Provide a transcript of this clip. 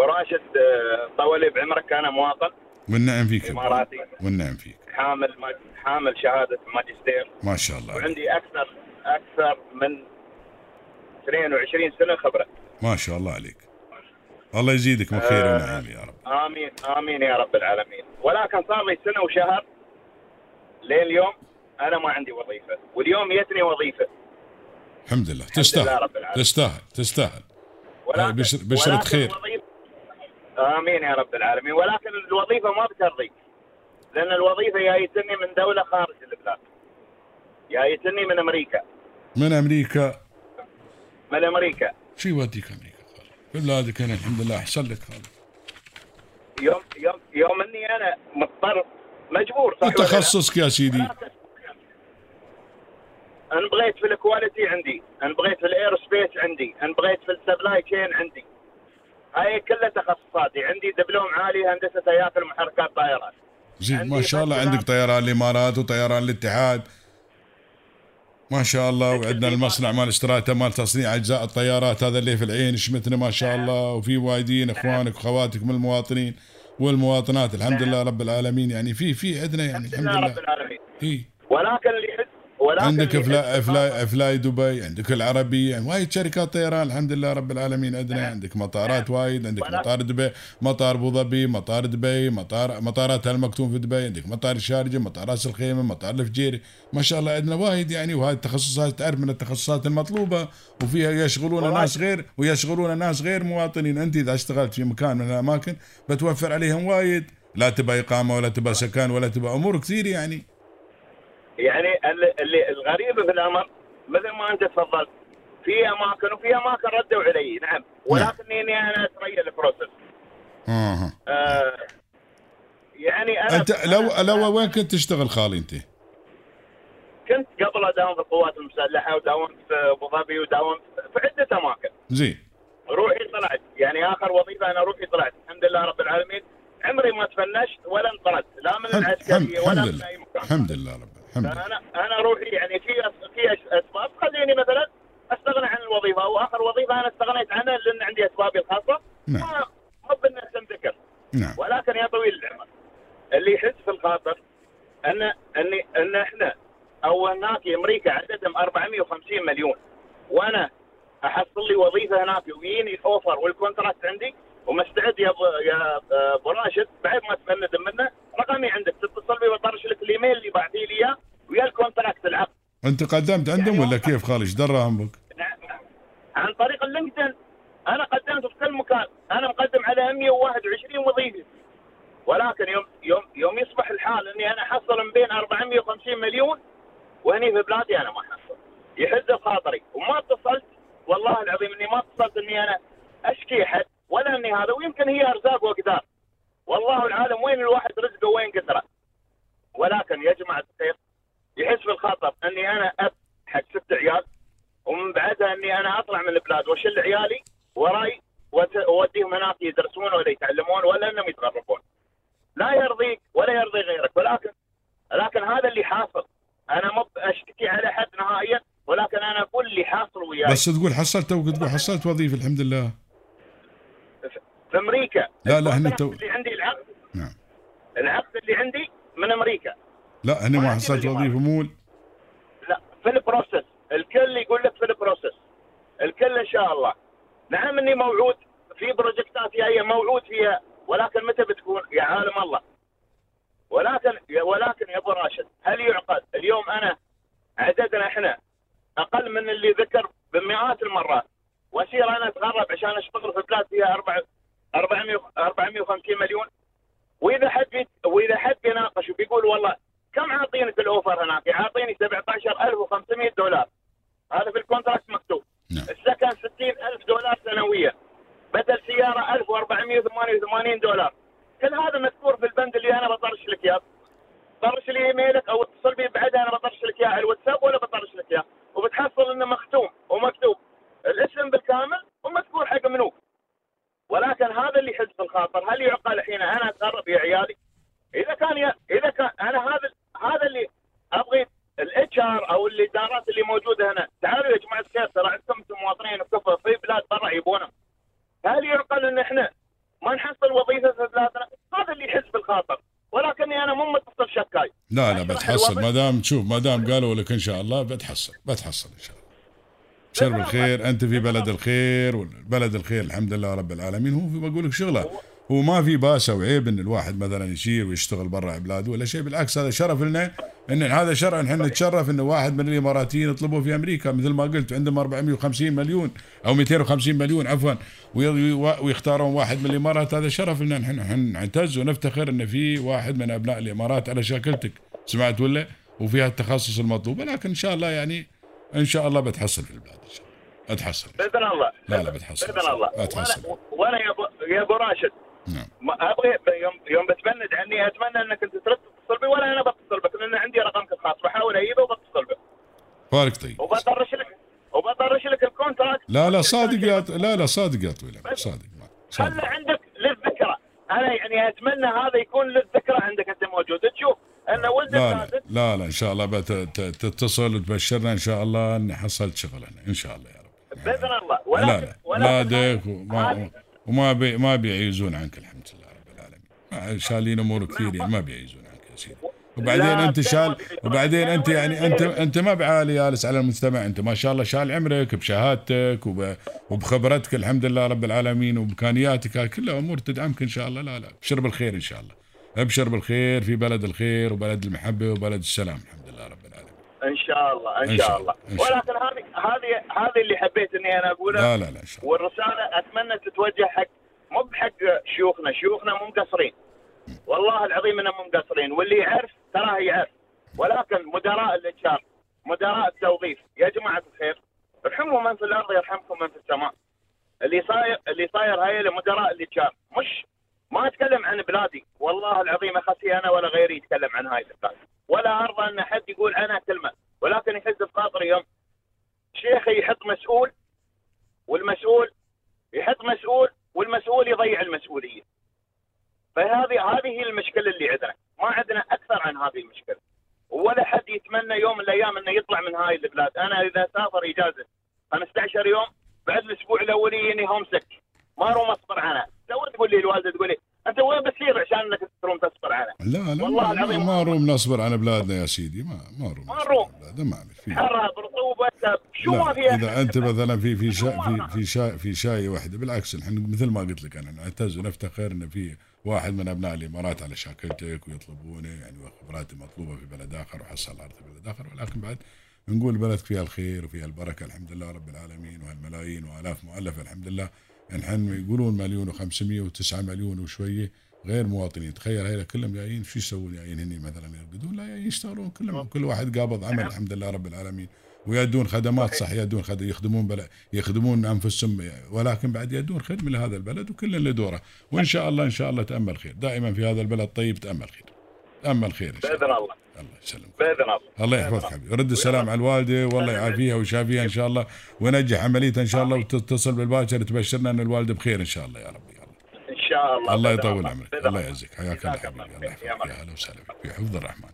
ابو راشد آه، طولي بعمرك أنا مواطن. والنعم فيك. إماراتي. والنعم فيك. حامل حامل شهادة ماجستير. ما شاء الله. وعندي أكثر أكثر من 22 سنة خبرة. ما شاء الله عليك. الله يزيدك من خير ونعيم يا رب. آمين آمين يا رب العالمين. ولكن صار لي سنة وشهر. لليوم أنا ما عندي وظيفة. واليوم جتني وظيفة. الحمد لله. تستاهل. تستاهل تستاهل. بشرة خير. آمين يا رب العالمين. ولكن الوظيفة ما بترضيك لأن الوظيفة جايتني من دولة خارج البلاد. جايتني من أمريكا. من أمريكا؟ من أمريكا. شو يوديك أمريكا. خالد في بلادك هنا الحمد لله. أحسن لك خالد يوم يوم يوم أني أنا مضطر مجبور صح؟ تخصصك يا سيدي؟ ولكن ان بغيت في ال quality عندي. ان بغيت في ال aerospace عندي. ان بغيت في ال supply chain عندي. هاي كلها تخصصاتي. عندي دبلوم عالي هندسة هياكل محركات طائرات زين ما شاء الله. عندك طيران الإمارات وطيران الاتحاد. ما شاء الله. وعندنا المصنع مال اشتراته مال تصنيع أجزاء الطيارات. هذا اللي في العين شمتنا ما شاء الله. وفي وايدين إخوانك واخواتك من المواطنين والمواطنات. الحمد لله رب العالمين. يعني في في عندنا يعني الحمد يا رب لله. العالمين. ولكن اللي يحس ولكن عندك اللي فلا يحس فلاي فلاي دبي عندك العربيه يعني وايد شركات طيران الحمد لله رب العالمين عندنا عندك مطارات وايد عندك ولكن- مطار دبي مطار أبو ظبي مطار دبي مطار مطارات المكتوم في دبي عندك مطار الشارجة مطار راس الخيمة مطار الفجيري. ما شاء الله عندنا وايد يعني وهذه التخصصات تعرف من التخصصات المطلوبة وفيها يشغلون. ناس غير ويشغلون ناس غير مواطنين. أنت إذا اشتغلت في مكان من الأماكن بتوفر عليهم وايد. لا تبى إقامة ولا تبى سكن ولا تبى أمور كثير يعني. يعني اللي, اللي الغريب في الأمر مثل ما أنت تفضلت في أماكن وفي أماكن ردوا علي نعم. ولكني أنا اتريا ال process أها. آه يعني أنا أنت لو لو وين كنت تشتغل خالي أنت؟ كنت قبل أداوم في القوات المسلحة وداومت في أبو ظبي وداومت في عدة أماكن. زين روحي طلعت. يعني آخر وظيفة أنا روحي طلعت. الحمد لله رب العالمين. عمري ما تفنشت ولا انطردت. لا من العسكرية ولا من أي مكان. الحمد لله رب الحمد لله. أنا أنا روحي يعني في في أسباب. تخليني مثلا أستغنى عن الوظيفة. وآخر وظيفة أنا استغنيت عنها لأن عندي اسبابي الخاصه نعم. ما مو بالناس تنذكر. نعم. ولكن يا طويل العمر اللي يحس في الخاطر ان ان أن إحنا أو هناك أمريكا عددهم 450 مليون. وأنا أحصل لي وظيفة هناك ويجيني ال offer وال contract عندي ومستعد يا يا ابو راشد بعد ما تفند منه رقمي عندك. تتصل بي وطرش لك الإيميل اللي بعثي لي إياه ويا ال contract العقد. أنت قدمت عندهم يعني ولا كيف خالي إيش دراهم بك؟ عن طريق LinkedIn. أنا قدمت في كل مكان. أنا مقدم على 121 وظيفة. ولكن يوم يوم يوم يصبح الحال إني أنا احصل من بين 450 مليون وهني في بلادي أنا ما احصل يحز بخاطري وما اتصلت والله العظيم إني ما اتصلت إني أنا أشكي أحد ولا إني هذا ويمكن هي أرزاق وأقدار. والله العالم وين الواحد رزقه وين قدره. ولكن يا جماعة الخير يحس بالخطر. اني أنا أب حق ست عيال ومن بعدها اني أنا اطلع من البلاد واشل عيالي وراي واوديهم هناك يدرسون ولا يتعلمون ولا انهم يتغربون. لا يرضيك ولا يرضي غيرك. ولكن لكن هذا اللي حاصل. أنا مو اشتكي على حد نهائيا ولكن أنا أقول اللي حاصل وياي. بس تقول حصلت تقول حصلت وظيفة الحمد لله. في أمريكا. لا، لا، هني ال contract تو- اللي عندي العقد. نعم. العقد اللي عندي من أمريكا. لا هني ما حصلت وظيفه مول لا في ال process الكل يقول لك في ال process الكل إن شاء الله. نعم إني موعود. في project ات جاية موعود فيها. ولكن متى بتكون؟ يا عالم الله. ولكن ولكن يا أبو راشد هل يعقل اليوم أنا عددنا إحنا أقل من اللي ذكر بمئات المرات. وأسير أنا أتغرب عشان أشتغل في بلاد فيها 4 400 450 مليون. وإذا حد وإذا حد بيناقش وبيقول والله كم عاطينك ال offer هناك؟ عاطيني 17500 دولار. هذا في ال contract مكتوب. نعم. السكن 60000 دولار سنويا. بدل سيارة 1488 دولار. كل هذا مذكور في البند اللي أنا بطرش لك إياه. طرش لي إيميلك أو اتصل بي بعدها أنا بطرش لك إياه. على الواتساب ولا بطرش لك إياه. وبتحصل إنه مختوم. بالخاطر هل يعقل الحين أنا أتغرب يا عيالي؟ إذا كان يا إذا كان أنا هذا هذا اللي أبغي ال HR أو الادارات اللي موجودة هنا. تعالوا يا جماعة الخير ترى عندكم أنتم مواطنين وكفى في بلاد برا يبونهم هل يعقل إن إحنا ما نحصل وظيفة في بلادنا؟ هذا اللي يحز بالخاطر. ولكني أنا مو متصل شكاي. لا لا بتحصل. ما دام تشوف ما دام قالوا لك إن شاء الله بتحصل بتحصل إن شاء الله. شر بالخير أنت في بلد الخير والبلد الخير الحمد لله رب العالمين. هو بقول لك شغلة هو ما في باسه وعيب إن الواحد مثلا يسير ويشتغل برا بلاده ولا شيء. بالعكس هذا شرف لنا إن هذا شرف نحن نتشرف انه واحد من الإماراتيين يطلبوا في أمريكا. مثل ما قلت عندهم 450 مليون أو 250 مليون عفوا وي- ويختارون واحد من الإمارات. هذا شرف لنا نحن نحن نعتز ونفتخر إن في واحد من أبناء الإمارات على شاكلتك. سمعت ولا؟ وفيها التخصص المطلوب. ولكن إن شاء الله يعني إن شاء الله بتحصل في البلاد إن شاء الله. اتحصل بإذن الله. لا لا بتحصل. بإذن الله. بتحصل وأنا ابو يا أبو راشد. نعم أبغى يوم يوم بتبند عني أتمنى إنك أنت ترد تتصل بي ولا أنا بتصل بك لأن عندي رقمك الخاص بحاول أجيبه وبتصل بك بارك طيب. وبطرش لك وبطرش لك ال contract. لا لا صادق يا لا لا صادق يا طويل العمر، صادق خله صادق. عندك للذكرى. أنا يعني أتمنى هذا يكون للذكرى عندك أنت موجود. تشوف أن ولدك لا لا لا لا إن شاء الله بت- ت- تتصل وتبشرنا إن شاء الله إني حصلت شغل أنا إن شاء الله يا رب. بإذن الله. لا ولكن لا ولكن اولادك هذه- وما بي ما بيعيزون عنك الحمد لله رب العالمين. ما- شالين أمور كثير يعني ما بيعيزون عنك يا سيدي. وبعدين أنت شال. وبعدين أنت يعني أنت. أنت ما بعالي جالس على المجتمع أنت ما شاء الله شال عمرك بشهادتك وب وبخبرتك الحمد لله رب العالمين وبإمكانياتك. هاي كلها أمور تدعمك إن شاء الله. لا لا ابشر بالخير إن شاء الله. أبشر بالخير في بلد الخير وبلد المحبة وبلد السلام الحمد لله رب العالمين. إن شاء الله إن إن شاء الله. إن شاء ولكن هذه هذه هذه اللي حبيت إني أنا أقولها. لا لا لا إن شاء الله. والرسالة أتمنى تتوجه حق مو بحق شيوخنا شيوخنا مو مقصرين. والله العظيم إنهم مو مقصرين. واللي يعرف تراه يعرف. ولكن مدراء الاتشار مدراء التوظيف يا جماعة الخير ارحموا من في الأرض يرحمكم من في السماء. اللي صاير اللي صاير هاي مدراء الاتشار مش ما أتكلم عن بلادي. والله العظيم اخسي أنا ولا غيري يتكلم عن هاي البلاد. ولا ارضى أن حد يقول عنها كلمة. ولكن يحز بخاطري يوم شيخي يحط مسؤول والمسؤول يحط مسؤول والمسؤول يضيع المسؤولية. فهذه هذه هي المشكلة اللي عندنا، ما عندنا أكثر عن هذه المشكلة. ولا حد يتمنى يوم من الأيام إنه يطلع من هاي البلاد، أنا إذا سافر إجازة 15 يوم بعد الأسبوع الاولي يجيني homesick ما اروم اصبر عنها، تو تقول لي الوالدة تقول لي أنت وين بتصير عشان إنك تروم تصبر عنها؟ لا لا والله ما, العظيم ما روم نصبر على بلادنا يا سيدي ما ما روم ما نروم. على ما فيه حرها برطوبه شو ما فيها إذا أنت مثلا في في شا شو ما- في في شا في شاي واحدة بالعكس نحن مثل ما قلت لك أنا نعتز ونفتخر ان في واحد من أبناء الإمارات على شاكلتك ويطلبونه يعني وخبرات مطلوبة في بلد آخر وحصل العرض في بلد آخر ولكن بعد نقول بلدك فيها الخير وفيها البركة الحمد لله رب العالمين وهالملايين وآلاف مؤلفة الحمد لله نحن يقولون مليون و500 و9 مليون وشوية غير مواطنين. تخيل هيلا كلهم جايين شو يسوون جايين هني مثلا يرقدون؟ لا جايين يشتغلون كلهم. كل واحد قابض عمل الحمد لله رب العالمين. ويدون خدمات صح يدون خد يخدمون بل يخدمون أنفسهم ولكن بعد يدون خدمة لهذا البلد وكل له دوره. وإن شاء الله إن شاء الله تأمل خير. دائما في هذا البلد طيب تأمل خير. تامل خير إن شاء الله بإذن الله. الله. يسلمك. بإذن الله. الله يحفظك حبيبي. رد السلام على الوالدة والله يعافيها ويشافيها إن شاء الله وينجح عمليتها إن شاء الله وتتصل بالباكر تبشرنا إن الوالدة بخير إن شاء الله يا ربي يا الله إن شاء الله. الله يطول عمرك. الله يعزك. حياك الله حبيبي. الله يحفظك. يا هلا وسهلا بك في حفظ الرحمن.